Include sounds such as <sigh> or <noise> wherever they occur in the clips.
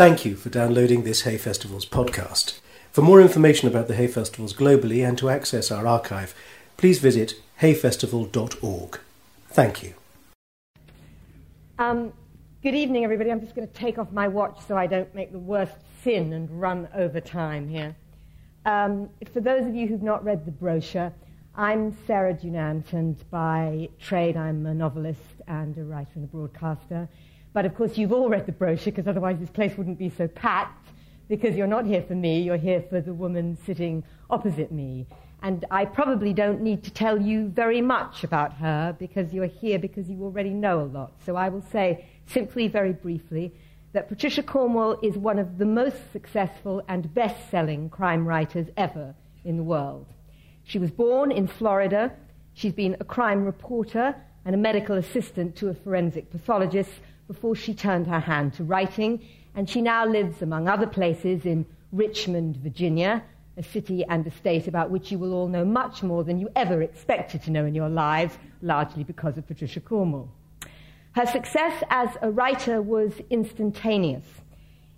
Thank you for downloading this Hay Festivals podcast. For more information about the Hay Festivals globally and to access our archive, please visit hayfestival.org. Thank you. Um, good evening, everybody. I'm just going to take off my watch so I don't make the worst sin and run over time here. Um, for those of you who've not read the brochure, I'm Sarah Dunant, and by trade, I'm a novelist and a writer and a broadcaster. But of course, you've all read the brochure because otherwise this place wouldn't be so packed because you're not here for me, you're here for the woman sitting opposite me. And I probably don't need to tell you very much about her because you're here because you already know a lot. So I will say simply, very briefly, that Patricia Cornwell is one of the most successful and best selling crime writers ever in the world. She was born in Florida. She's been a crime reporter and a medical assistant to a forensic pathologist before she turned her hand to writing, and she now lives, among other places, in Richmond, Virginia, a city and a state about which you will all know much more than you ever expected to know in your lives, largely because of Patricia Cornwell. Her success as a writer was instantaneous.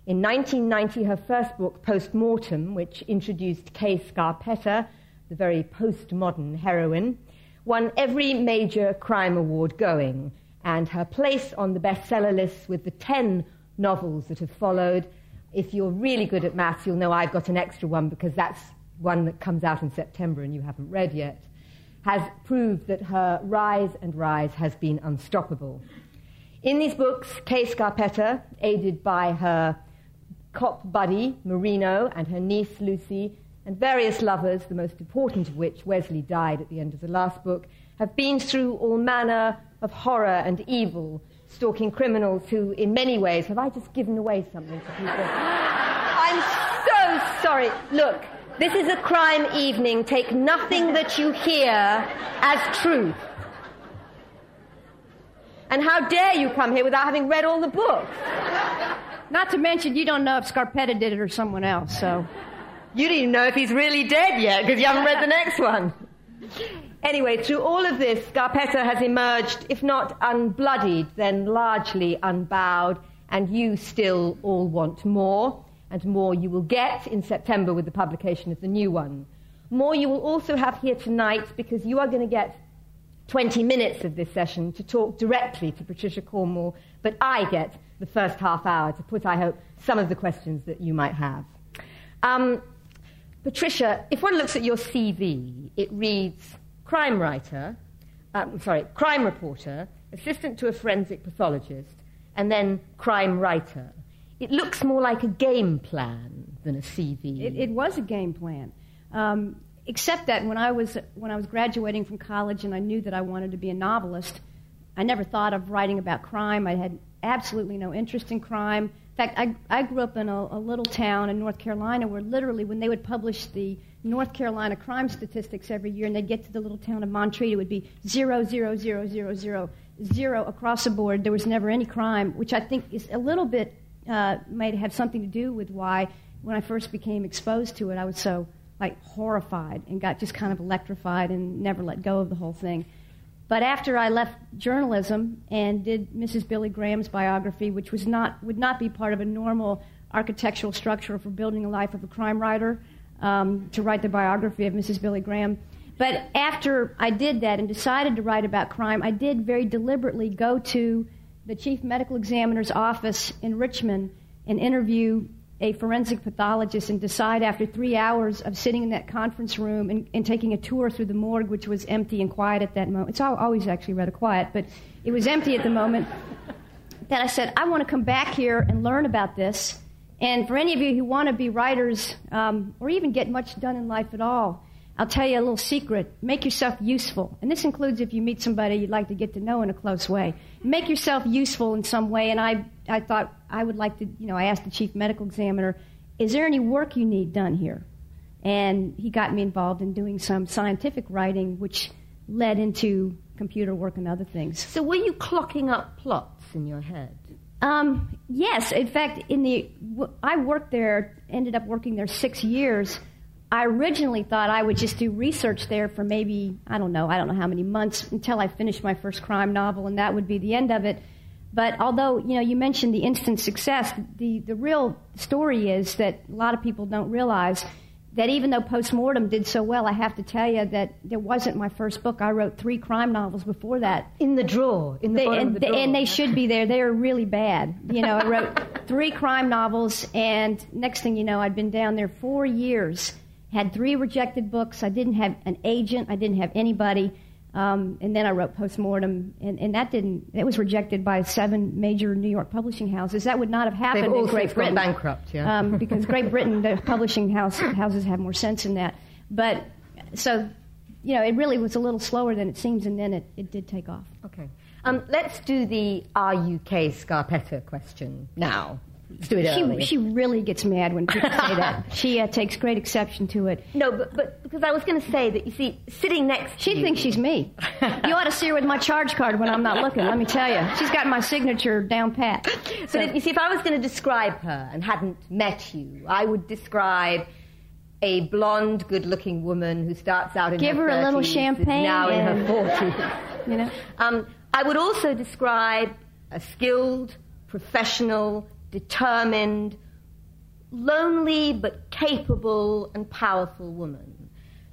In 1990, her first book, Post Mortem, which introduced Kay Scarpetta, the very postmodern heroine, won every major crime award going, and her place on the bestseller list with the 10 novels that have followed. If you're really good at maths, you'll know I've got an extra one because that's one that comes out in September and you haven't read yet, has proved that her rise and rise has been unstoppable. In these books, Kay Scarpetta, aided by her cop buddy, Marino, and her niece, Lucy, and various lovers, the most important of which, Wesley, died at the end of the last book, have been through all manner of horror and evil, stalking criminals who, in many ways, have I just given away something to people? <laughs> I'm so sorry. Look, this is a crime evening. Take nothing that you hear as truth. And how dare you come here without having read all the books? Not to mention, you don't know if Scarpetta did it or someone else, so. You don't even know if he's really dead yet because you haven't read the next one. <laughs> Anyway, through all of this, Scarpetta has emerged, if not unbloodied, then largely unbowed, and you still all want more, and more you will get in September with the publication of the new one. More you will also have here tonight because you are going to get 20 minutes of this session to talk directly to Patricia Cornwell, but I get the first half hour to put, I hope, some of the questions that you might have. Um, Patricia, if one looks at your CV, it reads crime writer, um, sorry, crime reporter, assistant to a forensic pathologist, and then crime writer. It looks more like a game plan than a CV. It, it was a game plan. Um, except that when I, was, when I was graduating from college and I knew that I wanted to be a novelist, I never thought of writing about crime. I had absolutely no interest in crime. In fact, I, I grew up in a, a little town in North Carolina where literally when they would publish the North Carolina crime statistics every year, and they'd get to the little town of Montreat, it would be zero, zero, zero, zero, zero, zero across the board. There was never any crime, which I think is a little bit uh, might have something to do with why, when I first became exposed to it, I was so like horrified and got just kind of electrified and never let go of the whole thing. But after I left journalism and did Mrs. Billy Graham's biography, which was not would not be part of a normal architectural structure for building a life of a crime writer, um, to write the biography of Mrs. Billy Graham. But after I did that and decided to write about crime, I did very deliberately go to the chief medical examiner's office in Richmond and interview a forensic pathologist and decide after three hours of sitting in that conference room and, and, taking a tour through the morgue, which was empty and quiet at that moment. It's always actually rather quiet, but it was empty at the moment. That I said, I want to come back here and learn about this and for any of you who want to be writers um, or even get much done in life at all, I'll tell you a little secret. Make yourself useful. And this includes if you meet somebody you'd like to get to know in a close way. Make yourself useful in some way. And I, I thought I would like to, you know, I asked the chief medical examiner, is there any work you need done here? And he got me involved in doing some scientific writing, which led into computer work and other things. So were you clocking up plots in your head? Um, yes, in fact, in the I worked there, ended up working there six years. I originally thought I would just do research there for maybe I don't know, I don't know how many months until I finished my first crime novel, and that would be the end of it. But although you know you mentioned the instant success, the the real story is that a lot of people don't realize that even though Postmortem did so well, I have to tell you that it wasn't my first book. I wrote three crime novels before that. In the drawer, in the they, and, the drawer. and they should be there. They are really bad. You know, I wrote <laughs> three crime novels, and next thing you know, I'd been down there four years, had three rejected books. I didn't have an agent. I didn't have anybody. Um, and then I wrote Postmortem, and, and that didn't. It was rejected by seven major New York publishing houses. That would not have happened They've all in Great Britain. bankrupt, yeah. Um, <laughs> because Great Britain, the publishing house, houses have more sense in that. But so, you know, it really was a little slower than it seems, and then it, it did take off. Okay. Um, let's do the RUK Scarpetta question now. Let's do it early. She, she really gets mad when people say that. <laughs> She uh, takes great exception to it. no, but, but because I was going to say that, you see, sitting next to She you, thinks she's me. <laughs> You ought to see her with my charge card when I'm not looking, let me tell you. She's got my signature down pat. <laughs> But if, you see, if I was going to describe her and hadn't met you, I would describe a blonde, good-looking woman who starts out in Give her her a little 30s, champagne now in her 40s. You know? Um, I would also describe a skilled, professional, determined, lonely but capable and powerful woman.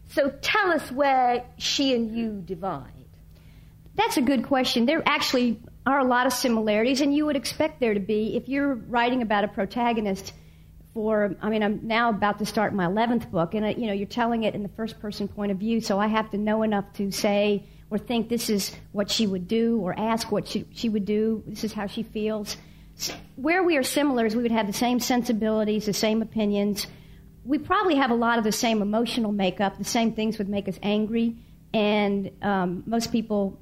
So tell us where she and you divide. That's a good question. There actually are a lot of similarities, and you would expect there to be if you're writing about a protagonist. For I mean, I'm now about to start my eleventh book, and uh, you know, you're telling it in the first person point of view, so I have to know enough to say or think this is what she would do, or ask what she, she would do. This is how she feels. Where we are similar is we would have the same sensibilities, the same opinions. We probably have a lot of the same emotional makeup. The same things would make us angry, and um, most people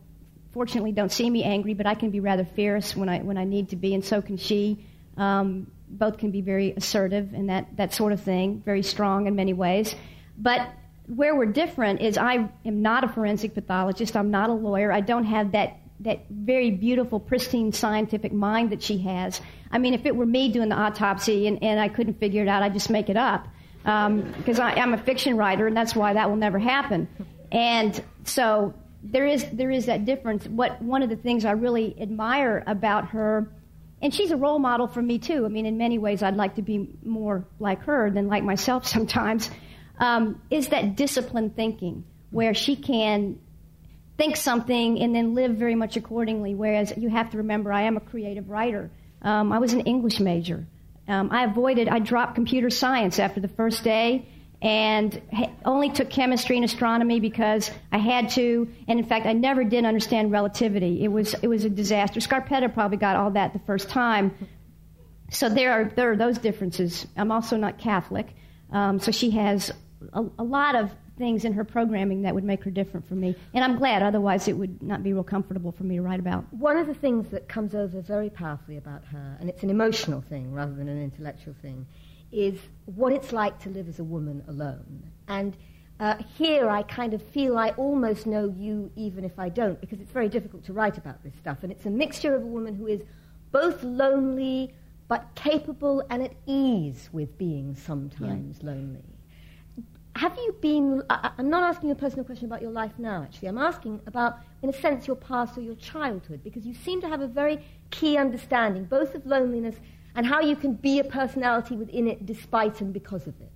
fortunately don't see me angry, but I can be rather fierce when I when I need to be, and so can she. Um, both can be very assertive and that that sort of thing, very strong in many ways. But where we're different is I am not a forensic pathologist. I'm not a lawyer. I don't have that that very beautiful, pristine scientific mind that she has. I mean, if it were me doing the autopsy and, and I couldn't figure it out, I'd just make it up because I I'm a fiction writer, and that's why that will never happen. And so there is there is that difference. What one of the things I really admire about her, and she's a role model for me too. I mean, in many ways, I'd like to be more like her than like myself <laughs> sometimes. Um, is that disciplined thinking where she can think something and then live very much accordingly. Whereas you have to remember, I am a creative writer. Um, I was an English major. Um, I avoided, I dropped computer science after the first day and only took chemistry and astronomy because I had to. And in fact, I never did understand relativity. It was, it was a disaster. Scarpetta probably got all that the first time. So there are, there are those differences. I'm also not Catholic. Um, so she has a, a lot of things in her programming that would make her different from me. And I'm glad, otherwise, it would not be real comfortable for me to write about. One of the things that comes over very powerfully about her, and it's an emotional thing rather than an intellectual thing, is what it's like to live as a woman alone. And uh, here I kind of feel I almost know you even if I don't, because it's very difficult to write about this stuff. And it's a mixture of a woman who is both lonely but capable and at ease with being sometimes lonely. Have you been? I, I'm not asking a personal question about your life now, actually. I'm asking about, in a sense, your past or your childhood, because you seem to have a very key understanding both of loneliness and how you can be a personality within it despite and because of it.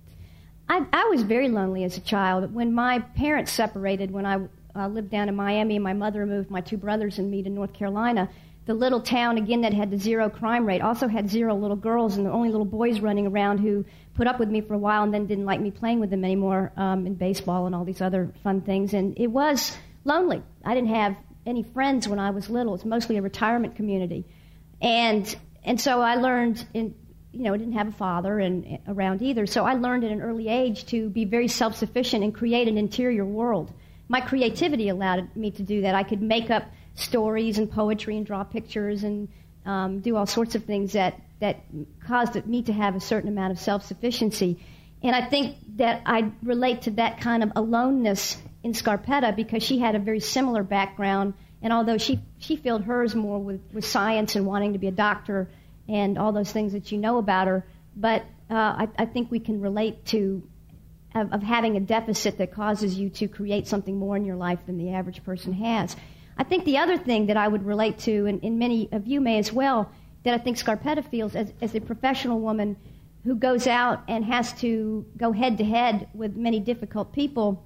I, I was very lonely as a child. When my parents separated, when I uh, lived down in Miami, and my mother moved my two brothers and me to North Carolina, the little town, again, that had the zero crime rate, also had zero little girls and the only little boys running around who put up with me for a while and then didn't like me playing with them anymore um, in baseball and all these other fun things. And it was lonely. I didn't have any friends when I was little. It's mostly a retirement community. And, and so I learned in, you know, I didn't have a father and around either. So I learned at an early age to be very self-sufficient and create an interior world. My creativity allowed me to do that. I could make up stories and poetry and draw pictures and um, do all sorts of things that, that caused me to have a certain amount of self-sufficiency. And I think that I relate to that kind of aloneness in Scarpetta because she had a very similar background. And although she, she filled hers more with, with science and wanting to be a doctor and all those things that you know about her, but uh, I, I think we can relate to of, of having a deficit that causes you to create something more in your life than the average person has. I think the other thing that I would relate to, and, and many of you may as well, that I think Scarpetta feels as, as a professional woman who goes out and has to go head to head with many difficult people.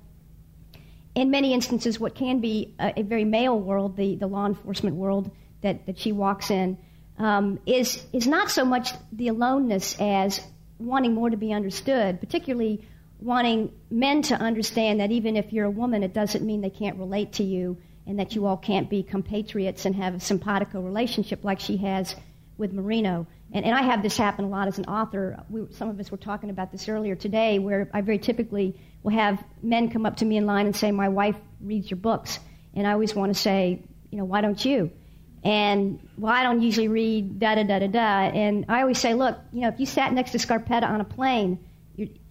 In many instances, what can be a, a very male world, the, the law enforcement world that, that she walks in, um, is, is not so much the aloneness as wanting more to be understood, particularly wanting men to understand that even if you're a woman, it doesn't mean they can't relate to you and that you all can't be compatriots and have a simpatico relationship like she has with Marino. And, and I have this happen a lot as an author. We, some of us were talking about this earlier today, where I very typically will have men come up to me in line and say, My wife reads your books. And I always want to say, You know, why don't you? And well, I don't usually read da da da da da. And I always say, look, you know, if you sat next to Scarpetta on a plane,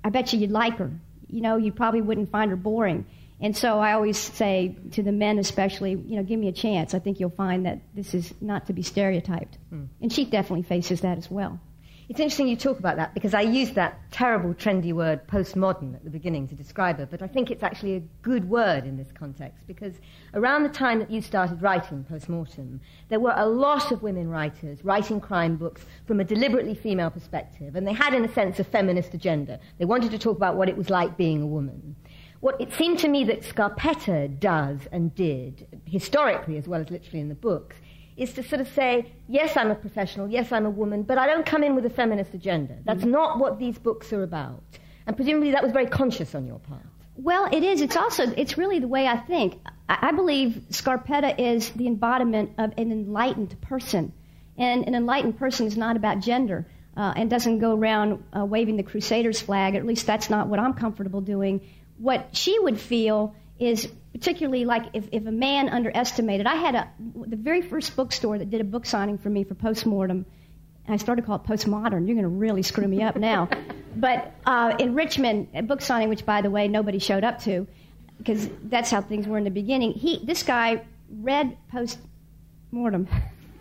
I bet you you'd like her. You know, you probably wouldn't find her boring. And so I always say to the men, especially, you know, give me a chance. I think you'll find that this is not to be stereotyped. Mm. And she definitely faces that as well. It's interesting you talk about that because I used that terrible, trendy word postmodern at the beginning to describe her, but I think it's actually a good word in this context because around the time that you started writing Postmortem, there were a lot of women writers writing crime books from a deliberately female perspective, and they had, in a sense, a feminist agenda. They wanted to talk about what it was like being a woman. What it seemed to me that Scarpetta does and did, historically as well as literally in the books, is to sort of say, yes, I'm a professional, yes, I'm a woman, but I don't come in with a feminist agenda. That's mm not what these books are about. And presumably that was very conscious on your part. Well, it is. It's also, it's really the way I think. I, I believe Scarpetta is the embodiment of an enlightened person. And an enlightened person is not about gender uh, and doesn't go around uh, waving the Crusaders flag. At least that's not what I'm comfortable doing. What she would feel is particularly like if, if a man underestimated. I had a the very first bookstore that did a book signing for me for postmortem. I started to call it postmodern. You're going to really screw me up now. <laughs> but uh, in Richmond, a book signing, which by the way nobody showed up to, because that's how things were in the beginning. He this guy read postmortem.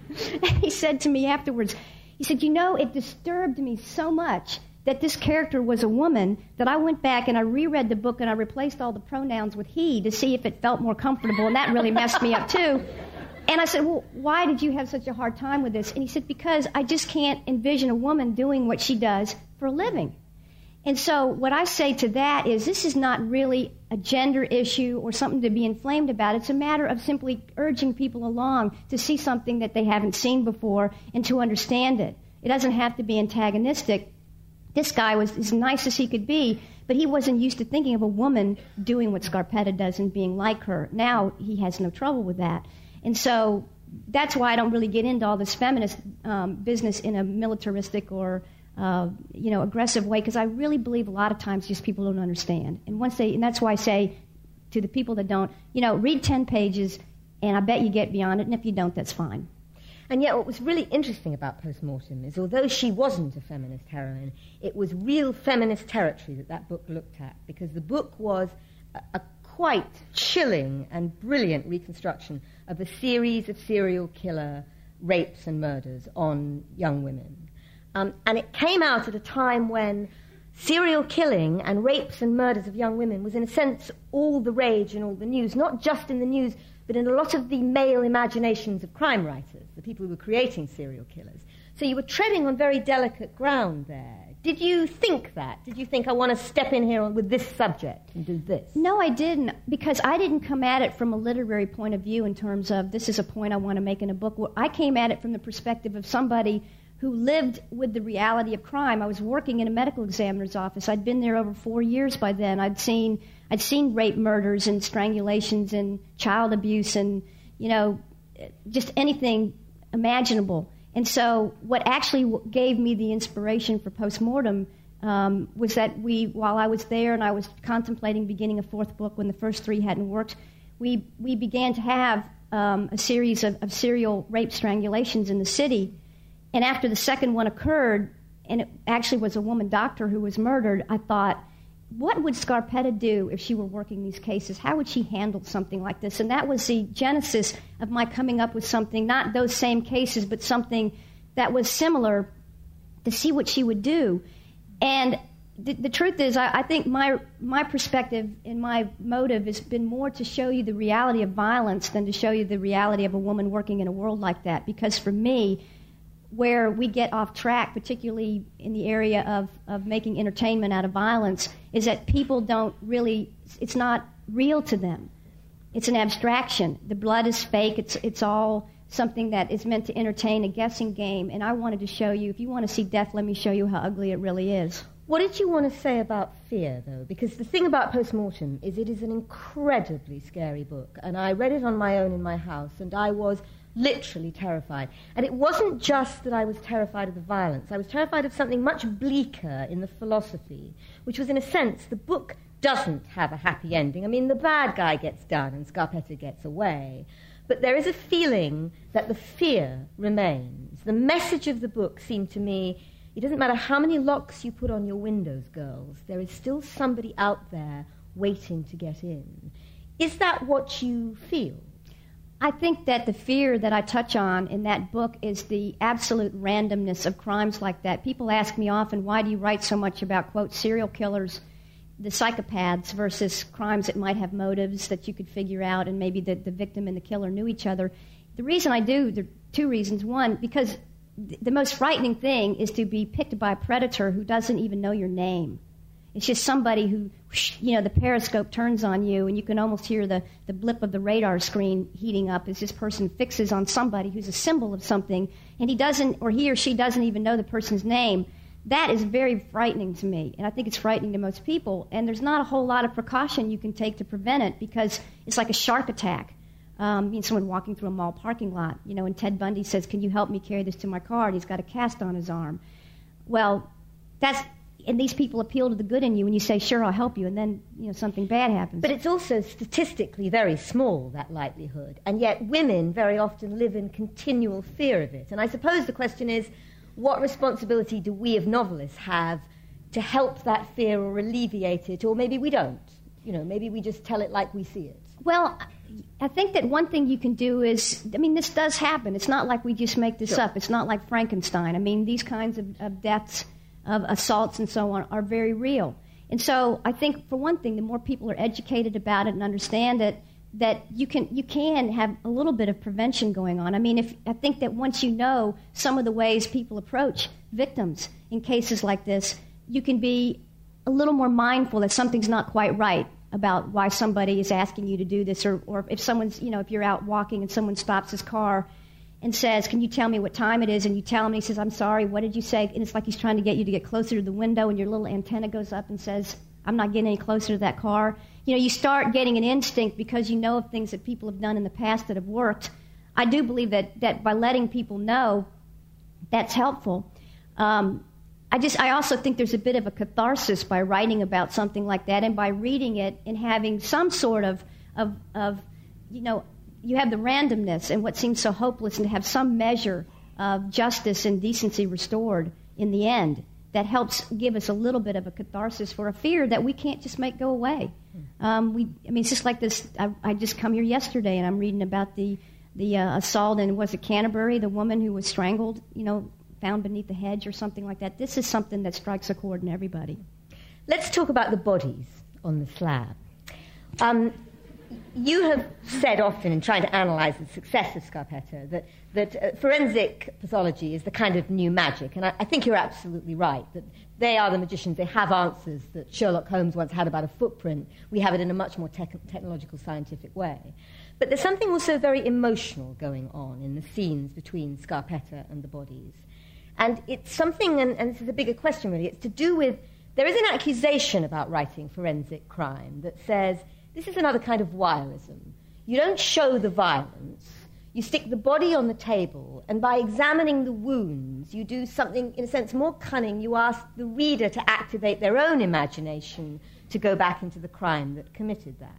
<laughs> he said to me afterwards, he said, "You know, it disturbed me so much." That this character was a woman that I went back and I reread the book and I replaced all the pronouns with he to see if it felt more comfortable, and that really messed me up too. And I said, Well, why did you have such a hard time with this? And he said, Because I just can't envision a woman doing what she does for a living. And so, what I say to that is, this is not really a gender issue or something to be inflamed about. It's a matter of simply urging people along to see something that they haven't seen before and to understand it. It doesn't have to be antagonistic. This guy was as nice as he could be, but he wasn't used to thinking of a woman doing what Scarpetta does and being like her. Now he has no trouble with that. And so that's why I don't really get into all this feminist um, business in a militaristic or uh, you know aggressive way because I really believe a lot of times just people don't understand. And once they, and that's why I say to the people that don't, you know, read ten pages, and I bet you get beyond it. And if you don't, that's fine. And yet, what was really interesting about Postmortem is although she wasn't a feminist heroine, it was real feminist territory that that book looked at because the book was a, a quite chilling and brilliant reconstruction of a series of serial killer rapes and murders on young women. Um, and it came out at a time when serial killing and rapes and murders of young women was, in a sense, all the rage and all the news, not just in the news, but in a lot of the male imaginations of crime writers, the people who were creating serial killers. So you were treading on very delicate ground there. Did you think that? Did you think, I want to step in here with this subject and do this? No, I didn't, because I didn't come at it from a literary point of view in terms of this is a point I want to make in a book. I came at it from the perspective of somebody who lived with the reality of crime. I was working in a medical examiner's office. I'd been there over four years by then. I'd seen I'd seen rape, murders, and strangulations, and child abuse, and you know, just anything imaginable. And so, what actually gave me the inspiration for postmortem um, was that we, while I was there and I was contemplating beginning a fourth book when the first three hadn't worked, we we began to have um, a series of, of serial rape strangulations in the city. And after the second one occurred, and it actually was a woman doctor who was murdered, I thought what would Scarpetta do if she were working these cases? How would she handle something like this? And that was the genesis of my coming up with something, not those same cases, but something that was similar to see what she would do. And the, the truth is, I, I think my my perspective and my motive has been more to show you the reality of violence than to show you the reality of a woman working in a world like that. Because for me, where we get off track, particularly in the area of, of making entertainment out of violence, is that people don't really, it's not real to them. It's an abstraction. The blood is fake. It's, it's all something that is meant to entertain a guessing game. And I wanted to show you, if you want to see death, let me show you how ugly it really is. What did you want to say about fear, though? Because the thing about Postmortem is it is an incredibly scary book. And I read it on my own in my house, and I was literally terrified. And it wasn't just that I was terrified of the violence, I was terrified of something much bleaker in the philosophy, which was, in a sense, the book doesn't have a happy ending. I mean, the bad guy gets done and Scarpetta gets away. But there is a feeling that the fear remains. The message of the book seemed to me it doesn't matter how many locks you put on your windows, girls, there is still somebody out there waiting to get in. Is that what you feel? I think that the fear that I touch on in that book is the absolute randomness of crimes like that. People ask me often, why do you write so much about, quote, serial killers, the psychopaths, versus crimes that might have motives that you could figure out and maybe the, the victim and the killer knew each other? The reason I do, there are two reasons. One, because the most frightening thing is to be picked by a predator who doesn't even know your name. It's just somebody who, you know, the periscope turns on you and you can almost hear the, the blip of the radar screen heating up as this person fixes on somebody who's a symbol of something and he doesn't, or he or she doesn't even know the person's name. That is very frightening to me, and I think it's frightening to most people. And there's not a whole lot of precaution you can take to prevent it because it's like a shark attack um, you someone walking through a mall parking lot, you know, and Ted Bundy says, "Can you help me carry this to my car?" And he's got a cast on his arm. Well, that's and these people appeal to the good in you, and you say, "Sure, I'll help you," and then you know something bad happens. But it's also statistically very small that likelihood, and yet women very often live in continual fear of it. And I suppose the question is, what responsibility do we, as novelists, have to help that fear or alleviate it, or maybe we don't? You know, maybe we just tell it like we see it. Well, I think that one thing you can do is, I mean, this does happen. It's not like we just make this sure. up. It's not like Frankenstein. I mean, these kinds of, of deaths, of assaults, and so on are very real. And so I think, for one thing, the more people are educated about it and understand it, that you can you can have a little bit of prevention going on. I mean, if I think that once you know some of the ways people approach victims in cases like this, you can be a little more mindful that something's not quite right about why somebody is asking you to do this, or, or if someone's, you know, if you're out walking and someone stops his car and says, Can you tell me what time it is? And you tell him, and he says, I'm sorry, what did you say? And it's like he's trying to get you to get closer to the window, and your little antenna goes up and says, I'm not getting any closer to that car. You know, you start getting an instinct because you know of things that people have done in the past that have worked. I do believe that, that by letting people know, that's helpful. Um, I just I also think there's a bit of a catharsis by writing about something like that and by reading it and having some sort of of, of you know you have the randomness and what seems so hopeless and to have some measure of justice and decency restored in the end that helps give us a little bit of a catharsis for a fear that we can't just make go away. Um, we, I mean, it's just like this. I, I just come here yesterday and I'm reading about the the uh, assault in was it Canterbury, the woman who was strangled, you know, found beneath the hedge or something like that. This is something that strikes a chord in everybody. Let's talk about the bodies on the slab. Um, you have said often in trying to analyze the success of Scarpetta that, that uh, forensic pathology is the kind of new magic. And I, I, think you're absolutely right that they are the magicians. They have answers that Sherlock Holmes once had about a footprint. We have it in a much more tech- technological, scientific way. But there's something also very emotional going on in the scenes between Scarpetta and the bodies. And it's something, and, and this is a bigger question really, it's to do with there is an accusation about writing forensic crime that says this is another kind of voyeurism. You don't show the violence, you stick the body on the table, and by examining the wounds, you do something, in a sense, more cunning. You ask the reader to activate their own imagination to go back into the crime that committed that.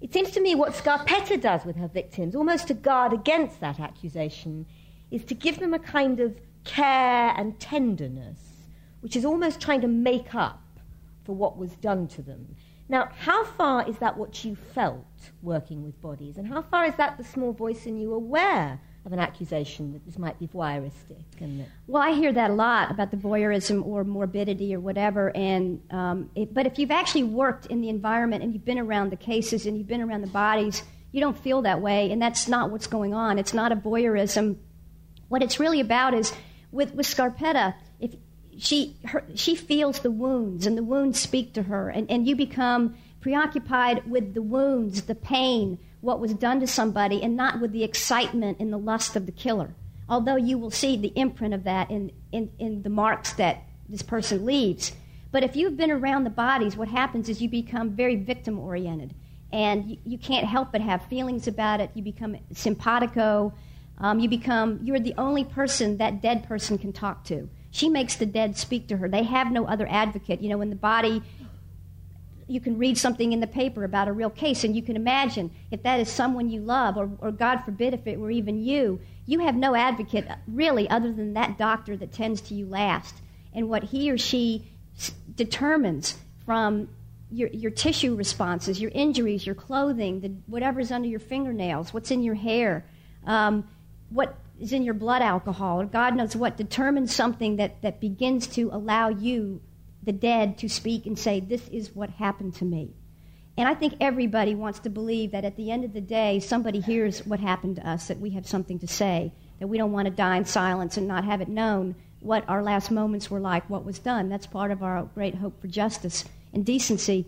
It seems to me what Scarpetta does with her victims, almost to guard against that accusation, is to give them a kind of care and tenderness, which is almost trying to make up for what was done to them. Now, how far is that what you felt working with bodies? And how far is that the small voice in you aware of an accusation that this might be voyeuristic. And Well, I hear that a lot about the voyeurism or morbidity or whatever. And um, it, but if you've actually worked in the environment and you've been around the cases and you've been around the bodies, you don't feel that way, and that's not what's going on. It's not a voyeurism. What it's really about is with with Scarpetta, if she her, she feels the wounds and the wounds speak to her, and, and you become preoccupied with the wounds, the pain, what was done to somebody, and not with the excitement and the lust of the killer. Although you will see the imprint of that in, in, in the marks that this person leaves. But if you've been around the bodies, what happens is you become very victim oriented. And you, you can't help but have feelings about it. You become simpatico. Um, you become, you're the only person that dead person can talk to. She makes the dead speak to her. They have no other advocate. You know, when the body you can read something in the paper about a real case, and you can imagine if that is someone you love, or, or God forbid if it were even you, you have no advocate really other than that doctor that tends to you last. And what he or she s- determines from your, your tissue responses, your injuries, your clothing, the, whatever's under your fingernails, what's in your hair, um, what is in your blood alcohol, or God knows what, determines something that, that begins to allow you the dead to speak and say, This is what happened to me. And I think everybody wants to believe that at the end of the day, somebody hears what happened to us, that we have something to say, that we don't want to die in silence and not have it known what our last moments were like, what was done. That's part of our great hope for justice and decency.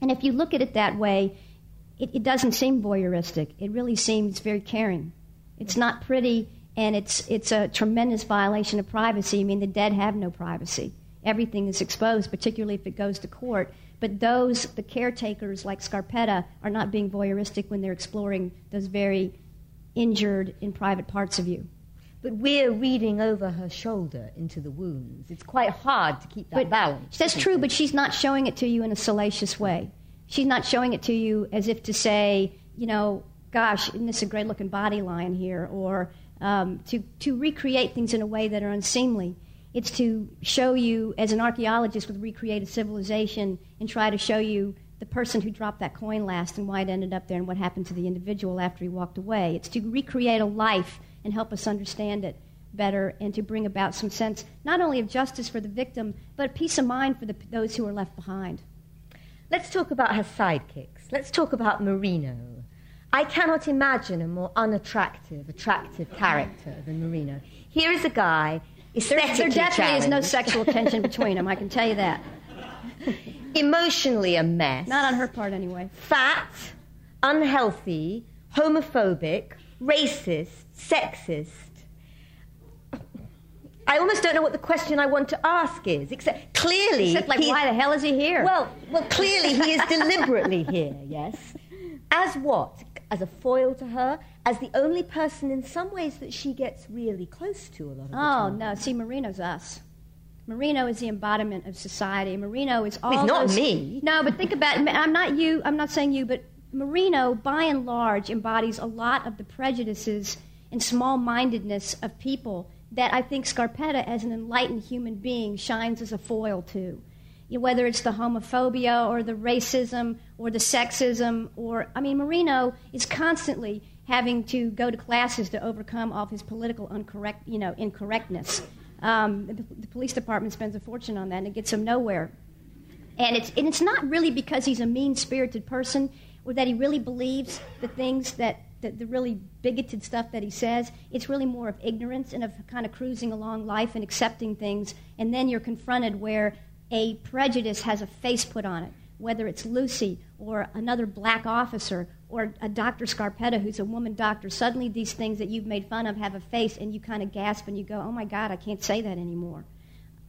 And if you look at it that way, it, it doesn't seem voyeuristic. It really seems very caring. It's not pretty, and it's, it's a tremendous violation of privacy. I mean, the dead have no privacy everything is exposed, particularly if it goes to court. But those, the caretakers like Scarpetta, are not being voyeuristic when they're exploring those very injured in private parts of you. But we're reading over her shoulder into the wounds. It's quite hard to keep that but balance. That's true, but she's not showing it to you in a salacious way. She's not showing it to you as if to say, you know, gosh, isn't this a great looking body line here? Or um, to, to recreate things in a way that are unseemly. It's to show you, as an archaeologist would recreate a civilization and try to show you the person who dropped that coin last and why it ended up there and what happened to the individual after he walked away. It's to recreate a life and help us understand it better and to bring about some sense not only of justice for the victim, but peace of mind for the, those who are left behind. Let's talk about her sidekicks. Let's talk about Marino. I cannot imagine a more unattractive, attractive character than Marino. Here is a guy there, there definitely is no sexual tension between them, I can tell you that. <laughs> Emotionally a mess. Not on her part, anyway. Fat, unhealthy, homophobic, racist, sexist. I almost don't know what the question I want to ask is, except clearly. Except like, why the hell is he here? Well, well, clearly he is deliberately here. Yes, as what? As a foil to her, as the only person in some ways that she gets really close to a lot of the oh, time. no. See, Marino's us. Marino is the embodiment of society. Marino is all. Not those, me. No, but think about. I'm not you. I'm not saying you, but Marino, by and large, embodies a lot of the prejudices and small-mindedness of people that I think Scarpetta, as an enlightened human being, shines as a foil to. Whether it's the homophobia or the racism or the sexism, or I mean, Marino is constantly having to go to classes to overcome all of his political uncorrect, you know, incorrectness. Um, the, the, police department spends a fortune on that, and it gets him nowhere. And it's, and it's not really because he's a mean spirited person or that he really believes the things that, that the really bigoted stuff that he says. It's really more of ignorance and of kind of cruising along life and accepting things. And then you're confronted where a prejudice has a face put on it, whether it's Lucy or another black officer or a Dr. Scarpetta who's a woman doctor, suddenly these things that you've made fun of have a face and you kind of gasp and you go, oh my God, I can't say that anymore.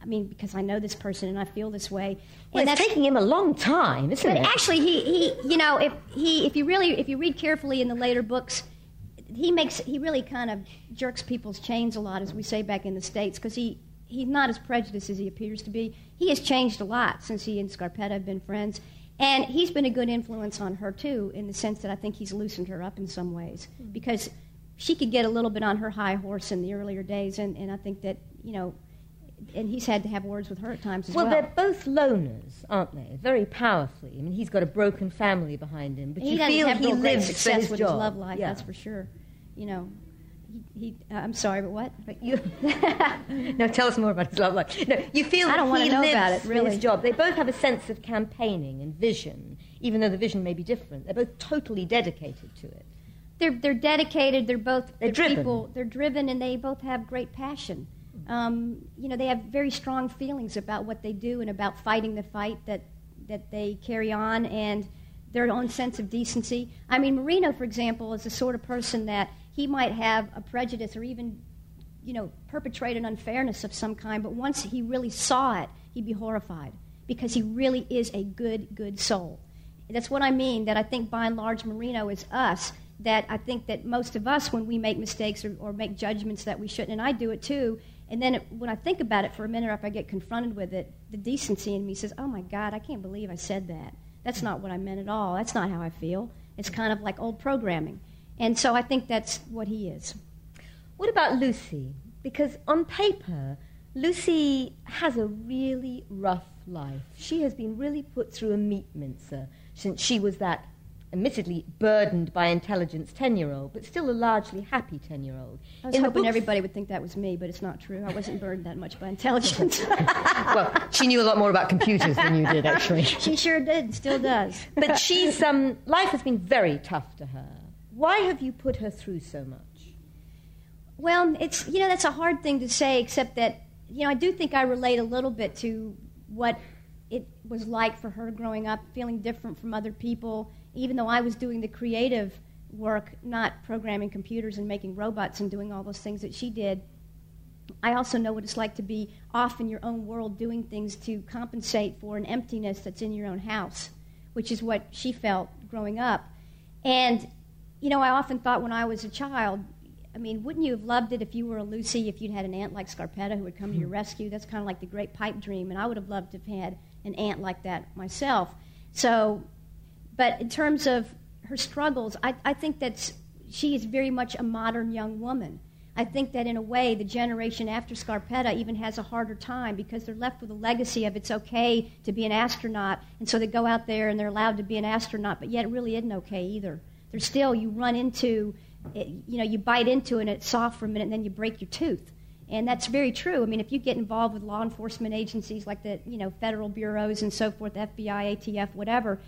I mean, because I know this person and I feel this way. Well, and it's taking him a long time, isn't but it? actually, he, he, you know, if he, if you really, if you read carefully in the later books, he makes, he really kind of jerks people's chains a lot, as we say back in the states, because he, he's not as prejudiced as he appears to be. He has changed a lot since he and Scarpetta have been friends. And he's been a good influence on her, too, in the sense that I think he's loosened her up in some ways. Hmm. Because she could get a little bit on her high horse in the earlier days, and, and I think that, you know, and he's had to have words with her at times as well. Well, they're both loners, aren't they? Very powerfully. I mean, he's got a broken family behind him, but he you doesn't feel he lives success with job. his love life, yeah. that's for sure. You know, he, uh, I'm sorry, but what? But you, <laughs> no, tell us more about his love life. No, you feel I don't wanna he know about it, really. his job. They both have a sense of campaigning and vision, even though the vision may be different. They're both totally dedicated to it. they're they're dedicated. They're both They're driven. people. They're driven, and they both have great passion. Um, you know, they have very strong feelings about what they do and about fighting the fight that that they carry on, and their own sense of decency. I mean, Marino, for example, is the sort of person that he might have a prejudice or even, you know, perpetrate an unfairness of some kind, but once he really saw it, he'd be horrified because he really is a good, good soul. That's what I mean, that I think by and large Marino is us. That I think that most of us, when we make mistakes or, or make judgments that we shouldn't, and I do it too, and then it, when I think about it for a minute or if I get confronted with it, the decency in me says, oh my God, I can't believe I said that. That's not what I meant at all. That's not how I feel. It's kind of like old programming. And so I think that's what he is. What about Lucy? Because on paper, Lucy has a really rough life. She has been really put through a meat mincer since she was that admittedly burdened by intelligence 10 year old, but still a largely happy 10 year old. I was hoping everybody would think that was me, but it's not true. I wasn't burdened that much by intelligence. <laughs> well, she knew a lot more about computers than you did, actually. she sure did, still does. but she's, um, life has been very tough to her. Why have you put her through so much? Well, it's you know that's a hard thing to say, except that you know I do think I relate a little bit to what it was like for her growing up, feeling different from other people. Even though I was doing the creative work, not programming computers and making robots and doing all those things that she did, I also know what it's like to be off in your own world doing things to compensate for an emptiness that's in your own house, which is what she felt growing up. And, you know, I often thought when I was a child, I mean, wouldn't you have loved it if you were a Lucy, if you'd had an aunt like Scarpetta who would come to your hmm. rescue? That's kind of like the great pipe dream, and I would have loved to have had an aunt like that myself. So, but in terms of her struggles, I, I think that she is very much a modern young woman. I think that in a way, the generation after Scarpetta even has a harder time because they're left with a legacy of it's okay to be an astronaut, and so they go out there and they're allowed to be an astronaut, but yet it really isn't okay either. There's still, you run into, it, you know, you bite into it and it's soft for a minute and then you break your tooth. And that's very true. I mean, if you get involved with law enforcement agencies like the, you know, federal bureaus and so forth, FBI, ATF, whatever,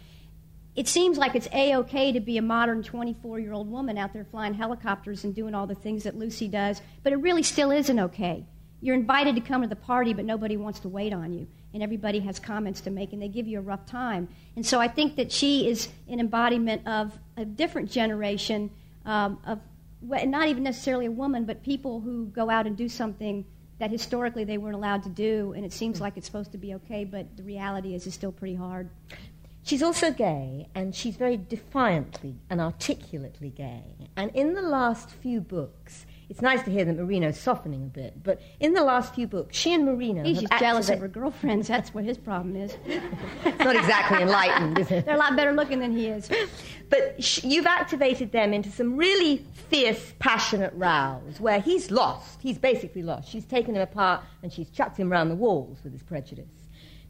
it seems like it's a-okay to be a modern 24-year-old woman out there flying helicopters and doing all the things that Lucy does, but it really still isn't okay. You're invited to come to the party, but nobody wants to wait on you, and everybody has comments to make, and they give you a rough time. And so I think that she is an embodiment of a different generation um, of not even necessarily a woman, but people who go out and do something that historically they weren't allowed to do, and it seems like it's supposed to be okay, but the reality is it's still pretty hard. She's also gay, and she's very defiantly and articulately gay. And in the last few books, it's nice to hear that Marino's softening a bit, but in the last few books, she and Marino. He's just jealous of her girlfriends. That's what his problem is. <laughs> It's not exactly enlightened, is it? They're a lot better looking than he is. <laughs> But sh- you've activated them into some really fierce, passionate rows where he's lost. He's basically lost. She's taken him apart and she's chucked him round the walls with his prejudice.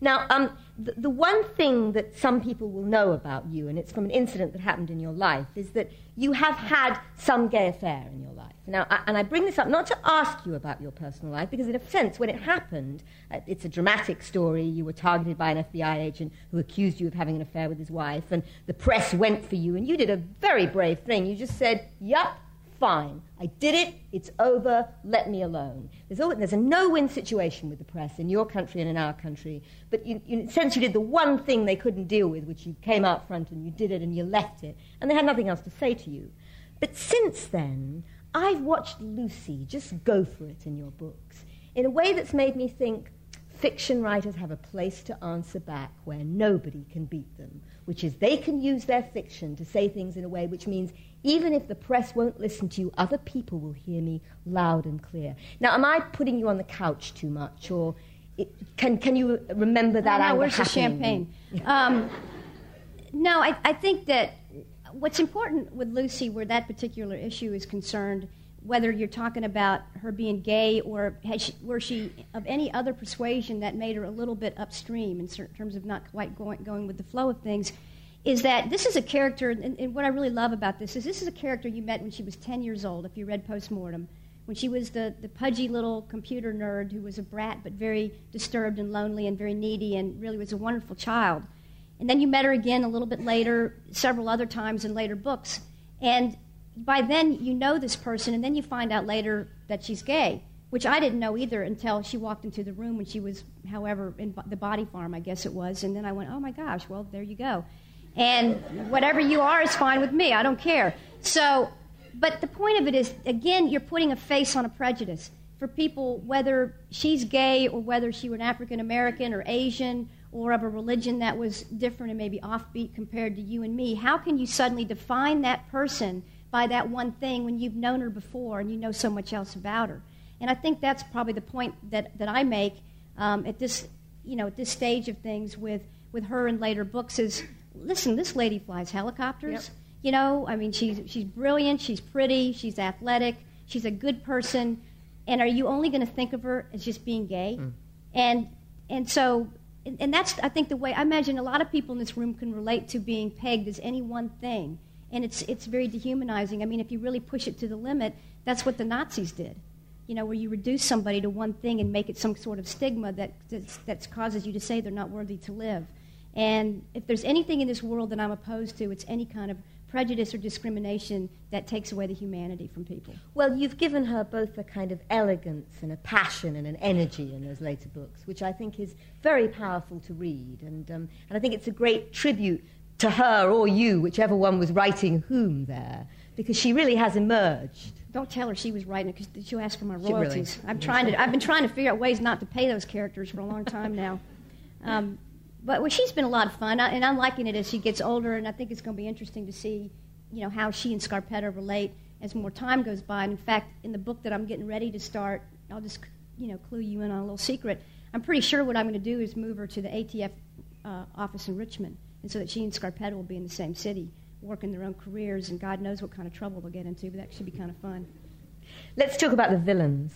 Now, um, the, the one thing that some people will know about you, and it's from an incident that happened in your life, is that you have had some gay affair in your life. Now, I, and I bring this up not to ask you about your personal life, because in a sense, when it happened, uh, it's a dramatic story. You were targeted by an FBI agent who accused you of having an affair with his wife, and the press went for you, and you did a very brave thing. You just said, Yup, fine. I did it. It's over. Let me alone. There's, always, there's a no-win situation with the press in your country and in our country. But you, a sense, you did the one thing they couldn't deal with, which you came out front and you did it and you left it, and they had nothing else to say to you. But since then, I've watched Lucy just go for it in your books in a way that's made me think fiction writers have a place to answer back where nobody can beat them, which is they can use their fiction to say things in a way which means even if the press won't listen to you, other people will hear me loud and clear. Now, am I putting you on the couch too much, or it, can, can you remember that? Oh, no, where's the champagne? Um, no, I, I think that what's important with Lucy, where that particular issue is concerned, whether you're talking about her being gay or has she, were she of any other persuasion that made her a little bit upstream in certain terms of not quite going, going with the flow of things, is that this is a character, and, and, what I really love about this is this is a character you met when she was 10 years old, if you read Postmortem, when she was the, the pudgy little computer nerd who was a brat but very disturbed and lonely and very needy and really was a wonderful child. And then you met her again a little bit later, several other times in later books. And by then you know this person, and then you find out later that she's gay, which I didn't know either until she walked into the room when she was, however, in the body farm, I guess it was. And then I went, oh my gosh, well, there you go. And whatever you are is fine with me. I don't care. So, but the point of it is, again, you're putting a face on a prejudice. For people, whether she's gay or whether she were an African American or Asian or of a religion that was different and maybe offbeat compared to you and me, how can you suddenly define that person by that one thing when you've known her before and you know so much else about her? And I think that's probably the point that, that I make um, at this, you know, at this stage of things with, with her and later books is, listen, this lady flies helicopters. Yep. You know, I mean, she's, she's brilliant, she's pretty, she's athletic, she's a good person. And are you only going to think of her as just being gay? Mm. And, and so and that's I think the way I imagine a lot of people in this room can relate to being pegged as any one thing, and it's it's very dehumanizing. I mean, if you really push it to the limit, that's what the Nazis did. You know, where you reduce somebody to one thing and make it some sort of stigma that that causes you to say they're not worthy to live. And if there's anything in this world that I'm opposed to, it's any kind of prejudice or discrimination that takes away the humanity from people. Well, you've given her both a kind of elegance and a passion and an energy in those later books, which I think is very powerful to read. And, um, and I think it's a great tribute to her or you, whichever one was writing whom there, because she really has emerged. Don't tell her she was writing it because she'll ask for my royalties. Really, I'm trying to, I've been trying to figure out ways not to pay those characters for a long time now. <laughs> Um, but well, she's been a lot of fun, and I'm liking it as she gets older. And I think it's going to be interesting to see, you know, how she and Scarpetta relate as more time goes by. And in fact, in the book that I'm getting ready to start, I'll just, you know, clue you in on a little secret. I'm pretty sure what I'm going to do is move her to the ATF uh, office in Richmond, and so that she and Scarpetta will be in the same city, working their own careers, and God knows what kind of trouble they'll get into. But that should be kind of fun. Let's talk about the villains.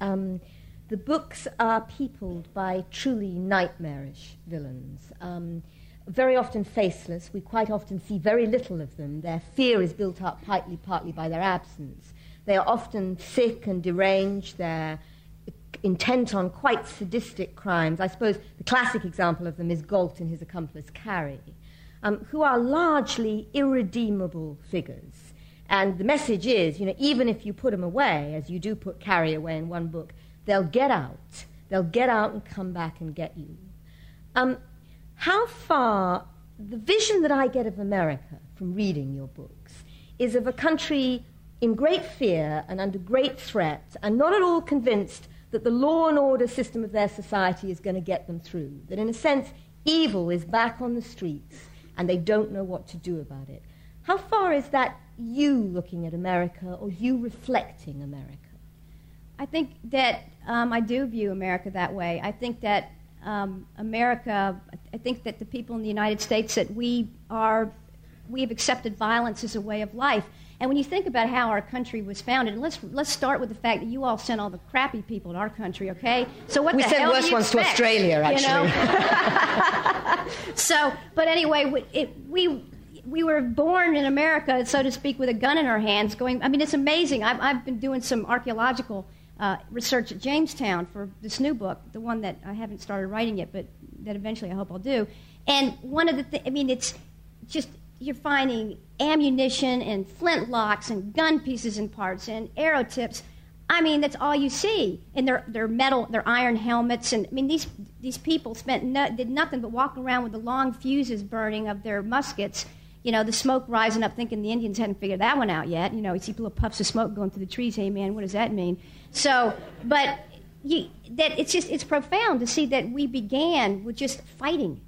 Um, the books are peopled by truly nightmarish villains. Um, very often faceless. We quite often see very little of them. Their fear is built up partly, partly by their absence. They are often sick and deranged. They're intent on quite sadistic crimes. I suppose the classic example of them is Gault and his accomplice Carrie, um, who are largely irredeemable figures. And the message is, you know, even if you put them away, as you do put Carrie away in one book, They'll get out. They'll get out and come back and get you. Um, how far, the vision that I get of America from reading your books is of a country in great fear and under great threat and not at all convinced that the law and order system of their society is going to get them through. That, in a sense, evil is back on the streets and they don't know what to do about it. How far is that you looking at America or you reflecting America? I think that um, I do view America that way. I think that um, America, I think that the people in the United States, that we are, we have accepted violence as a way of life. And when you think about how our country was founded, let's let's start with the fact that you all sent all the crappy people to our country, okay? So what we the sent worse ones to Australia, actually. You know? <laughs> <laughs> so, but anyway, it, we we were born in America, so to speak, with a gun in our hands. Going, I mean, it's amazing. I've, I've been doing some archaeological uh, research at Jamestown for this new book, the one that I haven't started writing yet, but that eventually I hope I'll do. And one of the things, I mean, it's just you're finding ammunition and flintlocks and gun pieces and parts and arrow tips. I mean, that's all you see. And their, their metal, their iron helmets. And I mean, these, these people spent no, did nothing but walk around with the long fuses burning of their muskets. You know, the smoke rising up, thinking the Indians hadn't figured that one out yet. You know, you see little puffs of smoke going through the trees. Hey, man, what does that mean? So, but you, that it's just it's profound to see that we began with just fighting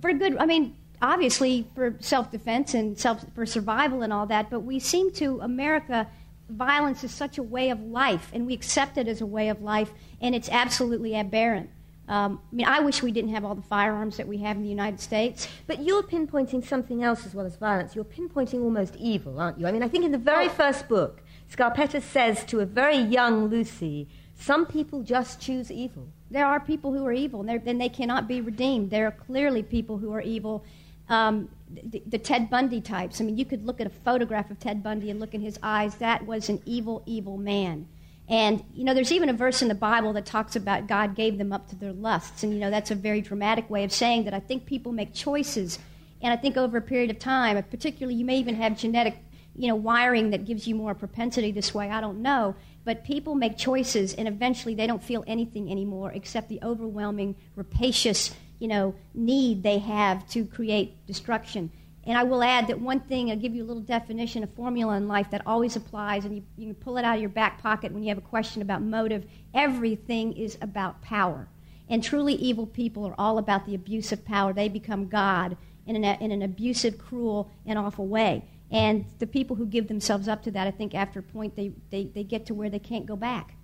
for good. I mean, obviously for self-defense and self for survival and all that, but we seem to America violence is such a way of life, and we accept it as a way of life, and it's absolutely aberrant. Um, I mean, I wish we didn't have all the firearms that we have in the United States. But you're pinpointing something else as well as violence. You're pinpointing almost evil, aren't you? I mean, I think in the very oh. first book, Scarpetta says to a very young Lucy, some people just choose evil. There are people who are evil, and, and they cannot be redeemed. There are clearly people who are evil. Um, the, the, Ted Bundy types. I mean, you could look at a photograph of Ted Bundy and look in his eyes. That was an evil, evil man. And, you know, there's even a verse in the Bible that talks about God gave them up to their lusts. And, you know, that's a very dramatic way of saying that I think people make choices. And I think over a period of time, particularly you may even have genetic, you know, wiring that gives you more propensity this way. I don't know. But people make choices, and eventually they don't feel anything anymore except the overwhelming, rapacious, you know, need they have to create destruction. And I will add that one thing, I'll give you a little definition, a formula in life that always applies, and you, you can pull it out of your back pocket when you have a question about motive. Everything is about power. And truly evil people are all about the abuse of power. They become God in an, in an abusive, cruel, and awful way. And the people who give themselves up to that, I think after a point, they, they, they get to where they can't go back.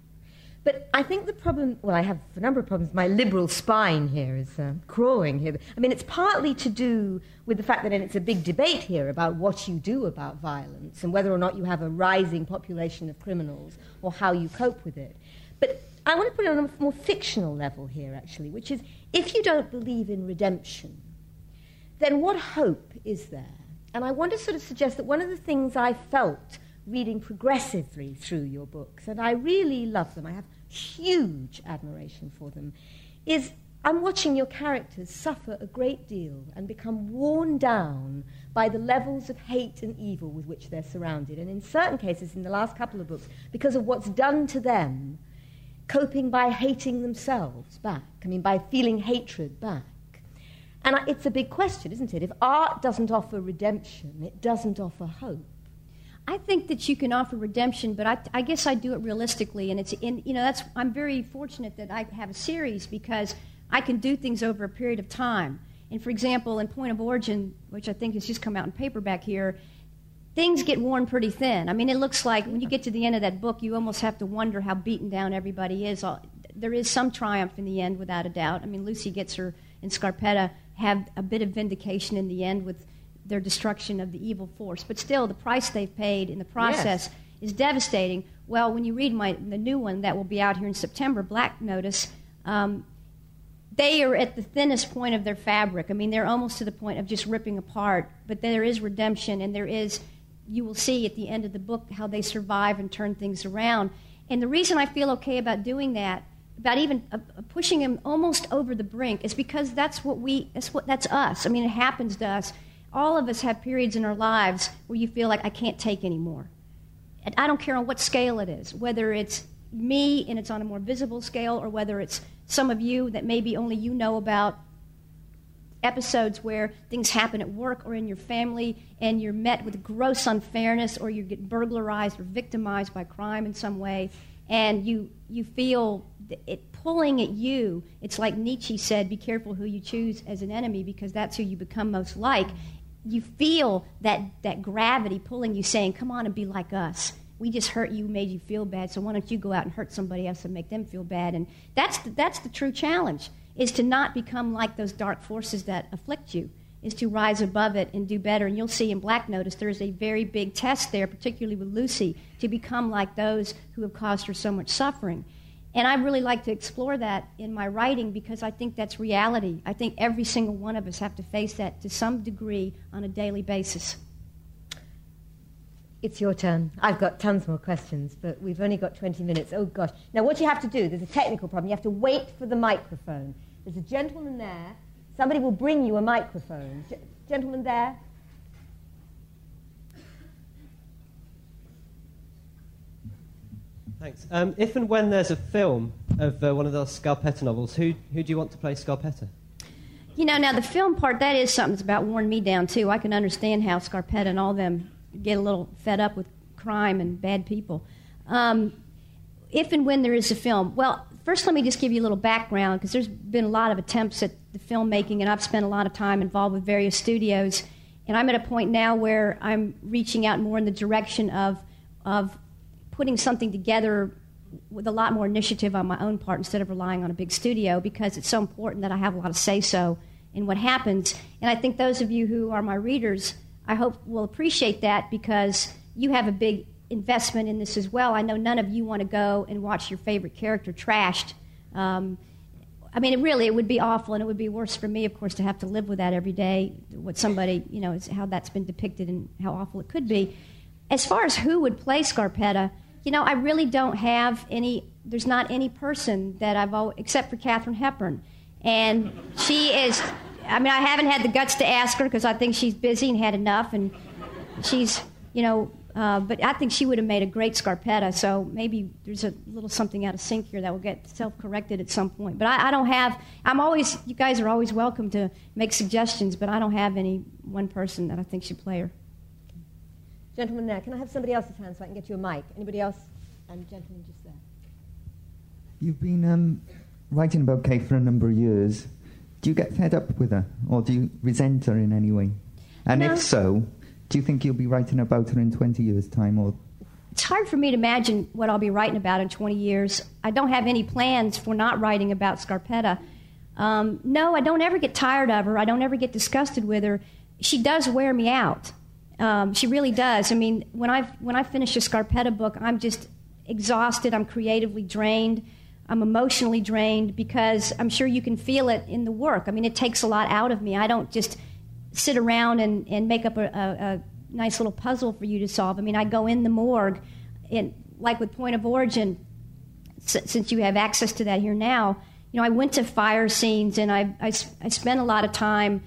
But I think the problem, well, I have a number of problems. My liberal spine here is uh, crawling here. I mean, it's partly to do with the fact that and it's a big debate here about what you do about violence and whether or not you have a rising population of criminals or how you cope with it. But I want to put it on a more fictional level here, actually, which is if you don't believe in redemption, then what hope is there? And I want to sort of suggest that one of the things I felt reading progressively through your books, and I really love them, I have huge admiration for them, is I'm watching your characters suffer a great deal and become worn down by the levels of hate and evil with which they're surrounded. And in certain cases, in the last couple of books, because of what's done to them, coping by hating themselves back. I mean, by feeling hatred back. And it's a big question, isn't it? If art doesn't offer redemption, it doesn't offer hope. I think that you can offer redemption, but I, I, guess I do it realistically, and it's in you know that's I'm very fortunate that I have a series because I can do things over a period of time. And for example, in Point of Origin, which I think has just come out in paperback here, things get worn pretty thin. I mean, it looks like when you get to the end of that book, you almost have to wonder how beaten down everybody is. There is some triumph in the end, without a doubt. I mean, Lucy gets her in Scarpetta have a bit of vindication in the end with their destruction of the evil force. But still, the price they've paid in the process yes. is devastating. Well, when you read my, the new one that will be out here in September, Black Notice, um, they are at the thinnest point of their fabric. I mean, they're almost to the point of just ripping apart. But there is redemption, and there is, you will see at the end of the book how they survive and turn things around. And the reason I feel okay about doing that, about even uh, pushing them almost over the brink, is because that's what we, that's what, that's us. I mean, it happens to us all of us have periods in our lives where you feel like I can't take anymore. And I don't care on what scale it is, whether it's me and it's on a more visible scale, or whether it's some of you that maybe only you know about episodes where things happen at work or in your family and you're met with gross unfairness or you get burglarized or victimized by crime in some way and you, you feel it pulling at you. It's like Nietzsche said be careful who you choose as an enemy because that's who you become most like you feel that, that gravity pulling you, saying, Come on and be like us. We just hurt you, made you feel bad, so why don't you go out and hurt somebody else and make them feel bad? And that's the, that's the true challenge, is to not become like those dark forces that afflict you, is to rise above it and do better. And you'll see in Black Notice there's a very big test there, particularly with Lucy, to become like those who have caused her so much suffering. And I really like to explore that in my writing because I think that's reality. I think every single one of us have to face that to some degree on a daily basis. It's your turn. I've got tons more questions, but we've only got 20 minutes. Oh, gosh. Now, what you have to do, there's a technical problem. You have to wait for the microphone. There's a gentleman there. Somebody will bring you a microphone. G- gentleman there. Thanks. Um, if and when there's a film of uh, one of those Scarpetta novels, who, who do you want to play Scarpetta? You know, now the film part, that is something that's about worn me down, too. I can understand how Scarpetta and all them get a little fed up with crime and bad people. Um, if and when there is a film, well, first let me just give you a little background because there's been a lot of attempts at the filmmaking, and I've spent a lot of time involved with various studios. And I'm at a point now where I'm reaching out more in the direction of, of putting something together with a lot more initiative on my own part instead of relying on a big studio because it's so important that I have a lot of say so in what happens. And I think those of you who are my readers, I hope will appreciate that because you have a big investment in this as well. I know none of you want to go and watch your favorite character trashed. Um, I mean, it really, it would be awful, and it would be worse for me, of course, to have to live with that every day. What somebody, you know, how that's been depicted and how awful it could be. As far as who would play Scarpetta, you know, I really don't have any. There's not any person that I've always, except for Katharine Hepburn, and she is. I mean, I haven't had the guts to ask her because I think she's busy and had enough, and she's, you know, uh, but I think she would have made a great Scarpetta. So maybe there's a little something out of sync here that will get self-corrected at some point. But I, I, don't have. I'm always. You guys are always welcome to make suggestions, but I don't have any one person that I think should play her. Gentleman there. Can I have somebody else's hand so I can get you a mic? Anybody else? And gentleman just there. You've been um, writing about Kate for a number of years. Do you get fed up with her, or do you resent her in any way? And no. if so, do you think you'll be writing about her in 20 years' time? Or it's hard for me to imagine what I'll be writing about in 20 years. I don't have any plans for not writing about Scarpetta. Um, no, I don't ever get tired of her. I don't ever get disgusted with her. She does wear me out. Um, she really does. I mean, when I when I finish a Scarpetta book, I'm just exhausted. I'm creatively drained. I'm emotionally drained because I'm sure you can feel it in the work. I mean, it takes a lot out of me. I don't just sit around and, and make up a, a, a nice little puzzle for you to solve. I mean, I go in the morgue, and like with Point of Origin, since you have access to that here now, you know, I went to fire scenes and I, I, I spent a lot of time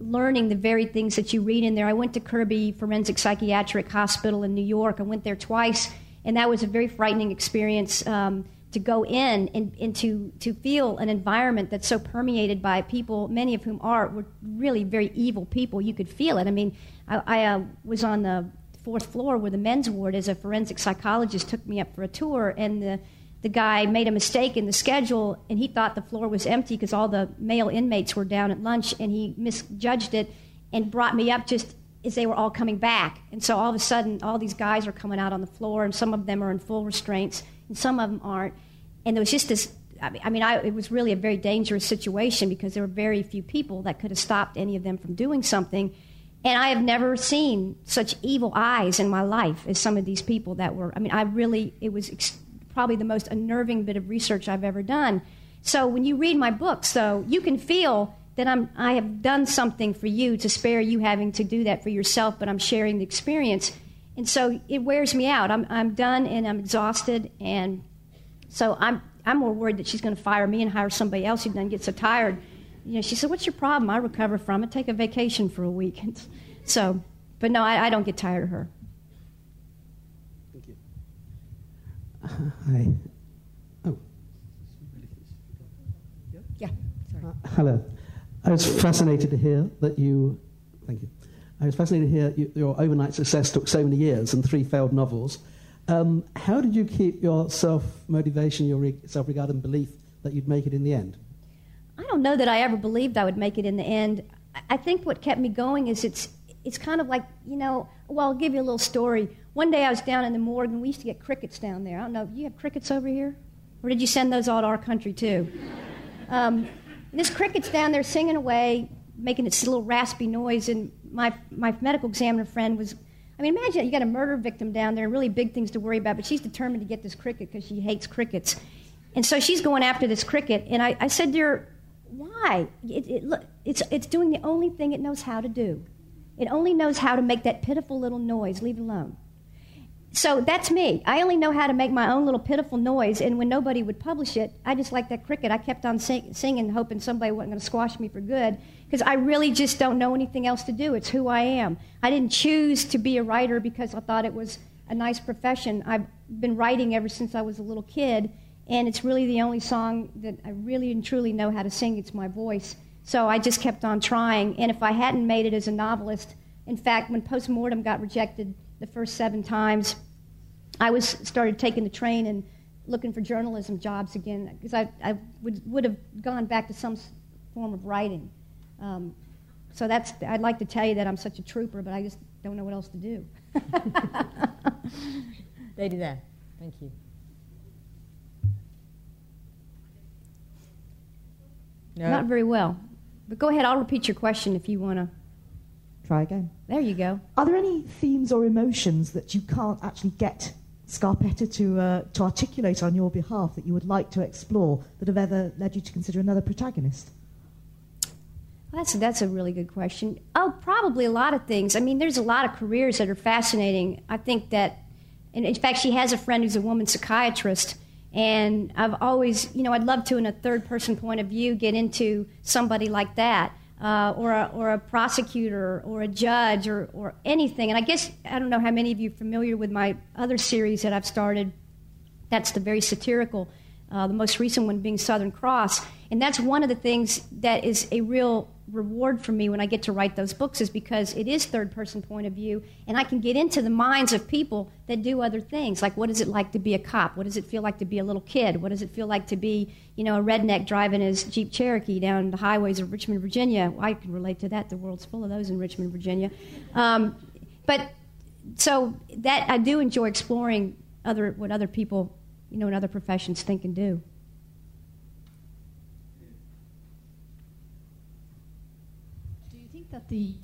learning the very things that you read in there. I went to Kirby Forensic Psychiatric Hospital in New York. I went there twice, and that was a very frightening experience. Um, to go in and, and to, to feel an environment that's so permeated by people, many of whom are were really very evil people. You could feel it. I mean, I, I uh, was on the fourth floor where the men's ward as a forensic psychologist took me up for a tour, and the, the guy made a mistake in the schedule, and he thought the floor was empty because all the male inmates were down at lunch, and he misjudged it and brought me up just as they were all coming back. And so all of a sudden, all these guys are coming out on the floor, and some of them are in full restraints and some of them aren't. And there was just this. I mean, I, it was really a very dangerous situation because there were very few people that could have stopped any of them from doing something. And I have never seen such evil eyes in my life as some of these people that were. I mean, I really, it was ex- probably the most unnerving bit of research I've ever done. So when you read my books, though, you can feel that I'm, I have done something for you to spare you having to do that for yourself, but I'm sharing the experience. And so it wears me out. I'm, I'm done and I'm exhausted, and so I'm, I'm more worried that she's going to fire me and hire somebody else who then gets so tired. You know, she said, What's your problem? I recover from it. Take a vacation for a week. <laughs> so, but no, I, I don't get tired of her. Thank you. Uh, hi. Oh. Yeah, sorry. Uh, hello. I was fascinated to hear that you. Thank you. I was fascinated to hear you, your overnight success took so many years and three failed novels. Um, how did you keep your self motivation, your re- self regard, and belief that you'd make it in the end? I don't know that I ever believed I would make it in the end. I think what kept me going is it's it's kind of like you know. Well, I'll give you a little story. One day I was down in the morgue and we used to get crickets down there. I don't know. Do you have crickets over here, or did you send those all to our country too? <laughs> Um, this cricket's down there singing away, making this little raspy noise, and my my medical examiner friend was I mean, imagine you got a murder victim down there, really big things to worry about, but she's determined to get this cricket because she hates crickets. And so she's going after this cricket. And I, I said to her, why? It, it, look, it's, it's doing the only thing it knows how to do. It only knows how to make that pitiful little noise. Leave it alone. So that's me. I only know how to make my own little pitiful noise, and when nobody would publish it, I just like that cricket. I kept on sing, singing, hoping somebody wasn't going to squash me for good, because I really just don't know anything else to do. It's who I am. I didn't choose to be a writer because I thought it was a nice profession. I've been writing ever since I was a little kid, and it's really the only song that I really and truly know how to sing. It's my voice. So I just kept on trying, and if I hadn't made it as a novelist, in fact, when Postmortem got rejected the first seven times, I was started taking the train and looking for journalism jobs again because I, I would, would have gone back to some form of writing. Um, so that's, I'd like to tell you that I'm such a trooper, but I just don't know what else to do. <laughs> Lady there, thank you. No. Not very well. But go ahead, I'll repeat your question if you want to. Try again. There you go. Are there any themes or emotions that you can't actually get Scarpetta to, uh, to articulate on your behalf that you would like to explore that have ever led you to consider another protagonist? That's that's a really good question. Oh, probably a lot of things. I mean, there's a lot of careers that are fascinating. I think that, and in fact, she has a friend who's a woman psychiatrist, and I've always, you know, I'd love to, in a third person point of view, get into somebody like that, uh, or a, or a prosecutor, or a judge, or or anything. And I guess I don't know how many of you are familiar with my other series that I've started. That's the very satirical. Uh, the most recent one being Southern Cross. And that's one of the things that is a real reward for me when I get to write those books is because it is third person point of view and I can get into the minds of people that do other things. Like what is it like to be a cop? What does it feel like to be a little kid? What does it feel like to be you know a redneck driving his Jeep Cherokee down the highways of Richmond Virginia? Well, I can relate to that. The world's full of those in Richmond Virginia. Um, but so that I do enjoy exploring other what other people you know in other professions think and do that the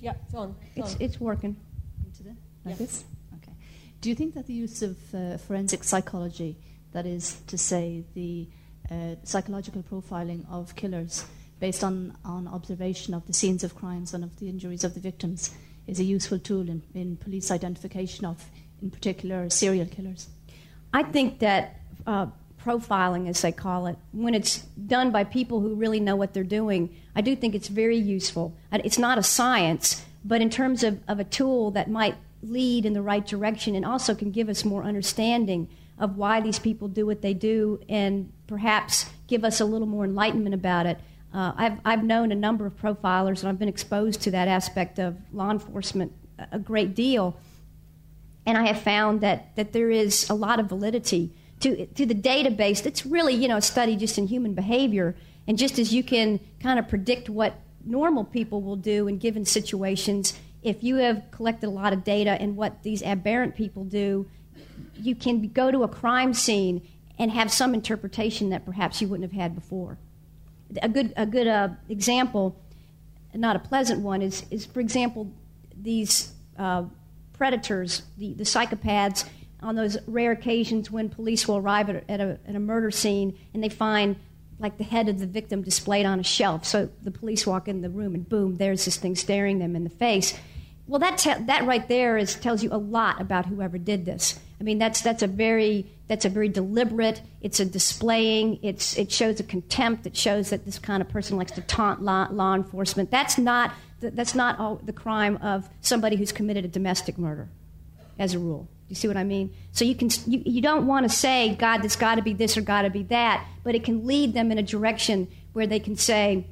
yeah, it's on. It's, it's, on. it's working. Into the like yes. this. Okay. Do you think that the use of uh, forensic psychology, that is to say, the uh, psychological profiling of killers based on, on observation of the scenes of crimes and of the injuries of the victims, is a useful tool in, in police identification of, in particular, serial killers? I think that. Uh, profiling, as they call it, when it's done by people who really know what they're doing, I do think it's very useful. It's not a science, but in terms of, of a tool that might lead in the right direction and also can give us more understanding of why these people do what they do and perhaps give us a little more enlightenment about it. Uh, I've, I've known a number of profilers and I've been exposed to that aspect of law enforcement a great deal. And I have found that, that there is a lot of validity to, to the database that's really, you know, a study just in human behavior. And just as you can kind of predict what normal people will do in given situations, if you have collected a lot of data and what these aberrant people do, you can go to a crime scene and have some interpretation that perhaps you wouldn't have had before. A good, a good uh, example, not a pleasant one, is, is for example, these uh, predators, the, the psychopaths on those rare occasions when police will arrive at a, at a, at a murder scene and they find like the head of the victim displayed on a shelf. So the police walk in the room and boom, there's this thing staring them in the face. Well, that, te- that right there is, tells you a lot about whoever did this. I mean, that's, that's, a very, that's a very deliberate, it's a displaying, it's, it shows a contempt, it shows that this kind of person likes to taunt law, law enforcement. That's not, that's not all, the crime of somebody who's committed a domestic murder, as a rule you see what I mean? So you can you, you don't want to say, God, there's got to be this or got to be that, but it can lead them in a direction where they can say,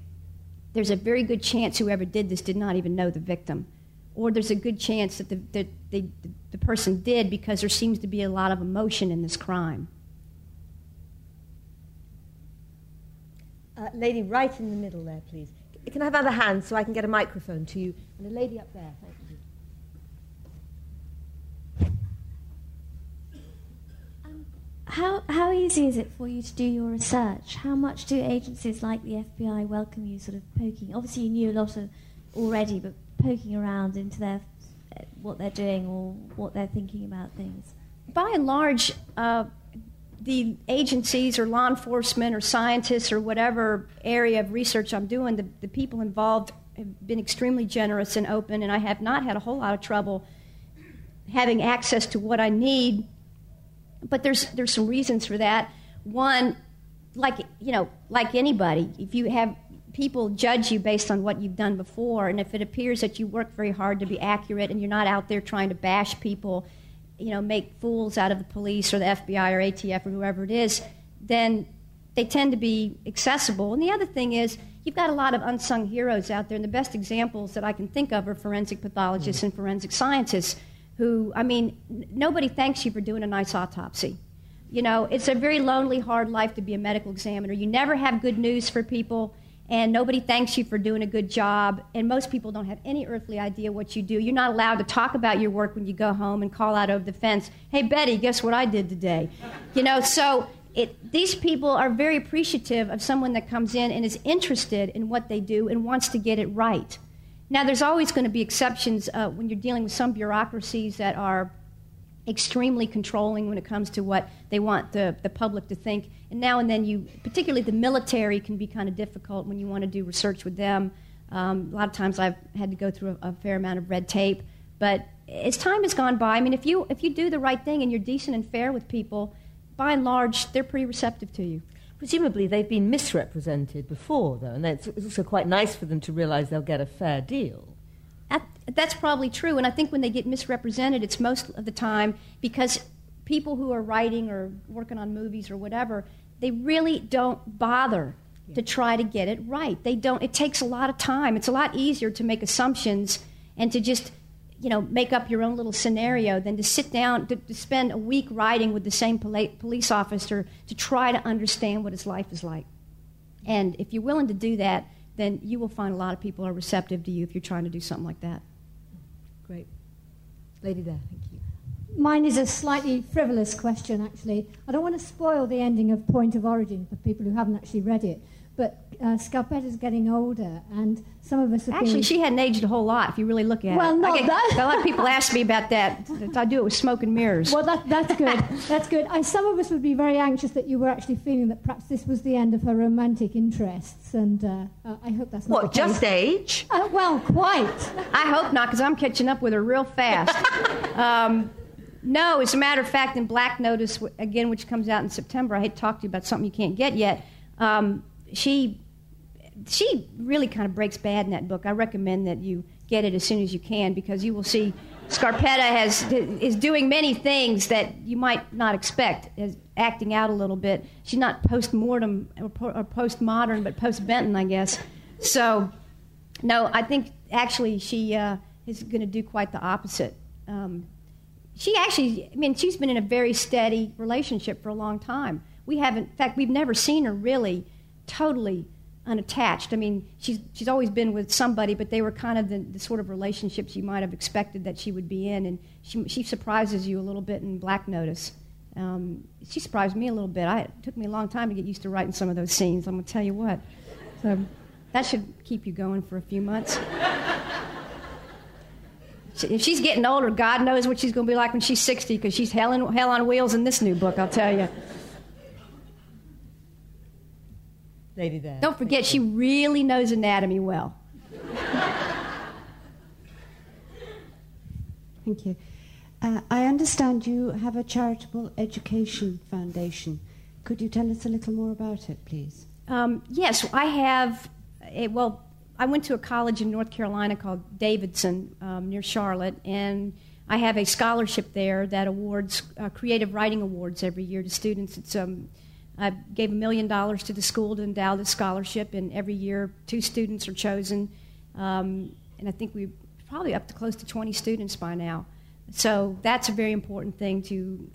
there's a very good chance whoever did this did not even know the victim, or there's a good chance that the, the, the, the person did because there seems to be a lot of emotion in this crime. Uh, lady right in the middle there, please. Can I have other hands so I can get a microphone to you? And a lady up there, thank you. How, how easy is it for you to do your research? How much do agencies like the FBI welcome you sort of poking? Obviously, you knew a lot of already, but poking around into their what they're doing or what they're thinking about things. By and large, uh, the agencies or law enforcement or scientists or whatever area of research I'm doing, the, the people involved have been extremely generous and open, and I have not had a whole lot of trouble having access to what I need but there's there's some reasons for that. One, like you know, like anybody, if you have people judge you based on what you've done before, and if it appears that you work very hard to be accurate and you're not out there trying to bash people, you know, make fools out of the police or the FBI or ATF or whoever it is, then they tend to be accessible. And the other thing is, you've got a lot of unsung heroes out there, and the best examples that I can think of are forensic pathologists mm-hmm. and forensic scientists who, I mean, n- nobody thanks you for doing a nice autopsy. You know, it's a very lonely, hard life to be a medical examiner. You never have good news for people, and nobody thanks you for doing a good job. And most people don't have any earthly idea what you do. You're not allowed to talk about your work when you go home and call out over the fence, hey, Betty, guess what I did today? You know, so it, these people are very appreciative of someone that comes in and is interested in what they do and wants to get it right. Now, there's always going to be exceptions uh, when you're dealing with some bureaucracies that are extremely controlling when it comes to what they want the, the public to think. And now and then, you, particularly the military, can be kind of difficult when you want to do research with them. Um, a lot of times I've had to go through a, a, fair amount of red tape. But as time has gone by, I mean, if you, if you do the right thing and you're decent and fair with people, by and large, they're pretty receptive to you. Presumably, they've been misrepresented before, though, and it's also quite nice for them to realize they'll get a fair deal. that's probably true, and I think when they get misrepresented, it's most of the time because people who are writing or working on movies or whatever, they really don't bother yeah. to try to get it right. They don't. It takes a lot of time. It's a lot easier to make assumptions and to just you know, make up your own little scenario than to sit down, to, to spend a week riding with the same poli- police officer to try to understand what his life is like. And if you're willing to do that, then you will find a lot of people are receptive to you if you're trying to do something like that. Great. Lady there, thank you. Mine is a slightly frivolous question, actually. I don't want to spoil the ending of Point of Origin for people who haven't actually read it, but uh, Scarpetta's getting older, and some of us have Actually, been... she hadn't aged a whole lot, if you really look at well, it. Well, no, that... a lot of people ask me about that. I do it with smoke and mirrors. Well, that, that's good. that's good. And some of us would be very anxious that you were actually feeling that perhaps this was the end of her romantic interests, and uh, uh, I hope that's not What, just age? Uh, well, quite. I hope not, because I'm catching up with her real fast. <laughs> um, no, as a matter of fact, in Black Notice, again, which comes out in September, I had to talk to you about something you can't get yet. Um, she she really kind of breaks bad in that book. I recommend that you get it as soon as you can because you will see Scarpetta has is doing many things that you might not expect, is acting out a little bit. She's not post mortem or, post modern, but post Benton, I guess. So, no, I think actually she uh, is going to do quite the opposite. Um, she actually, I mean, she's been in a very steady relationship for a long time. We haven't, in fact, we've never seen her really totally unattached. I mean, she's, she's always been with somebody, but they were kind of the, the, sort of relationships you might have expected that she would be in. And she, she surprises you a little bit in Black Notice. Um, she surprised me a little bit. I, it took me a long time to get used to writing some of those scenes, I'm going to tell you what. So that should keep you going for a few months. <laughs> if she's getting older, God knows what she's going to be like when she's 60 because she's hell, in, hell on wheels in this new book, I'll tell you. Lady there. Don't forget, she really knows anatomy well. Thank you. Uh, I understand you have a charitable education foundation. Could you tell us a little more about it, please? Um, yes, I have. A, well, I went to a college in North Carolina called Davidson um, near Charlotte, and I have a scholarship there that awards uh, creative writing awards every year to students. It's um, I gave a million dollars to the school to endow the scholarship, and every year two students are chosen. Um, and I think we're probably up to close to 20 students by now. So that's a very important thing to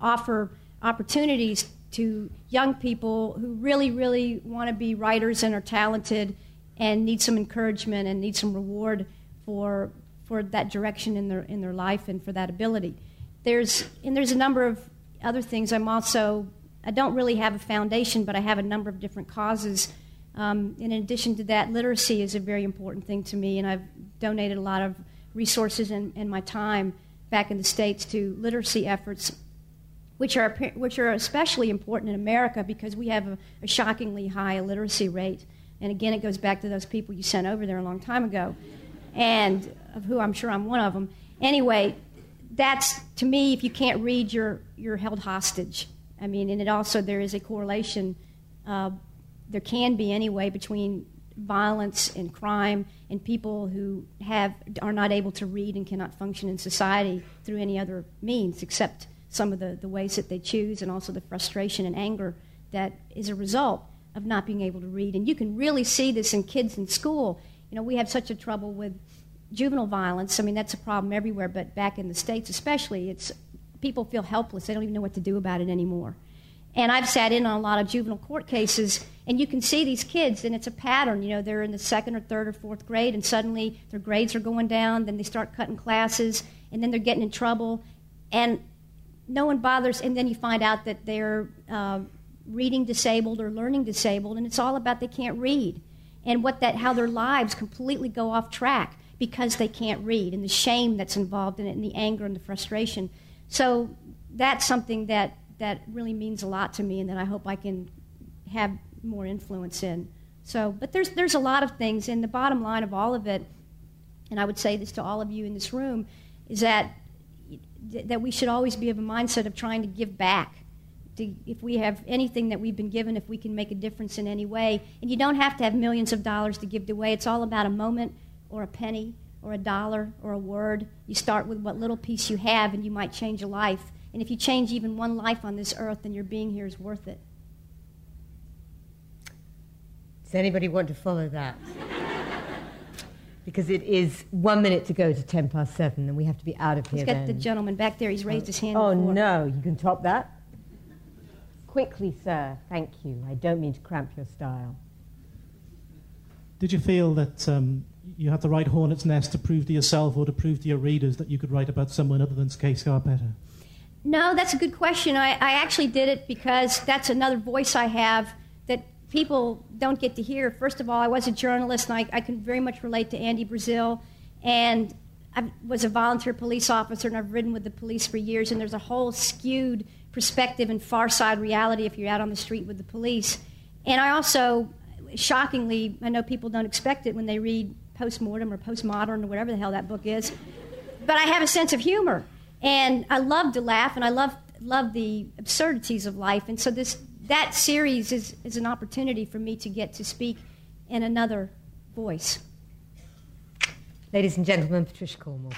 offer opportunities to young people who really, really want to be writers and are talented and need some encouragement and need some reward for, for that direction in their, in their life and for that ability. There's, and there's a number of other things. I'm also I don't really have a foundation, but I have a number of different causes. Um, in addition to that, literacy is a very important thing to me, and I've donated a lot of resources and, and my time back in the States to literacy efforts, which are, which are especially important in America because we have a, a shockingly high illiteracy rate. And again, it goes back to those people you sent over there a long time ago, and of who I'm sure I'm one of them. Anyway, that's to me, if you can't read, you're, you're held hostage. I mean, and it also, there is a correlation, uh, there can be anyway, between violence and crime and people who have, are not able to read and cannot function in society through any other means except some of the, the ways that they choose and also the frustration and anger that is a result of not being able to read. And you can really see this in kids in school. You know, we have such a trouble with juvenile violence. I mean, that's a problem everywhere, but back in the States especially, it's people feel helpless. They don't even know what to do about it anymore. And I've sat in on a lot of juvenile court cases, and you can see these kids, and it's a pattern. You know, they're in the second or third or fourth grade, and suddenly their grades are going down, then they start cutting classes, and then they're getting in trouble, and no one bothers, and then you find out that they're uh, reading disabled or learning disabled, and it's all about they can't read, and what that, how their lives completely go off track because they can't read, and the shame that's involved in it, and the anger and the frustration. So that's something that, that really means a lot to me and that I hope I can have more influence in. So, but there's, there's a lot of things, and the bottom line of all of it, and I would say this to all of you in this room, is that, that we should always be of a mindset of trying to give back. To, if we have anything that we've been given, if we can make a difference in any way. And you don't have to have millions of dollars to give away. It's all about a moment or a penny or a dollar or a word. You start with what little piece you have, and you might change a life. And if you change even one life on this earth, then your being here is worth it. Does anybody want to follow that? because it is one minute to go to ten past seven, and we have to be out of here. Let's get then. the gentleman back there. He's raised his hand. Oh before. no, you can top that. Quickly, sir. Thank you. I don't mean to cramp your style. Did you feel that um, you had to write hornet's nest to prove to yourself or to prove to your readers that you could write about someone other than Kay Scarpetta? No, that's a good question. I, I actually did it because that's another voice I have that people don't get to hear. First of all, I was a journalist, and I, I can very much relate to Andy Brazil. And I was a volunteer police officer, and I've ridden with the police for years, and there's a whole skewed perspective and far side reality if you're out on the street with the police. And I also, shockingly, I know people don't expect it when they read postmortem or postmodern or whatever the hell that book is, but I have a sense of humor. And I love to laugh, and I love, love the absurdities of life. And so this, that series is, is an opportunity for me to get to speak in another voice. Ladies and gentlemen, Patricia Cornwell.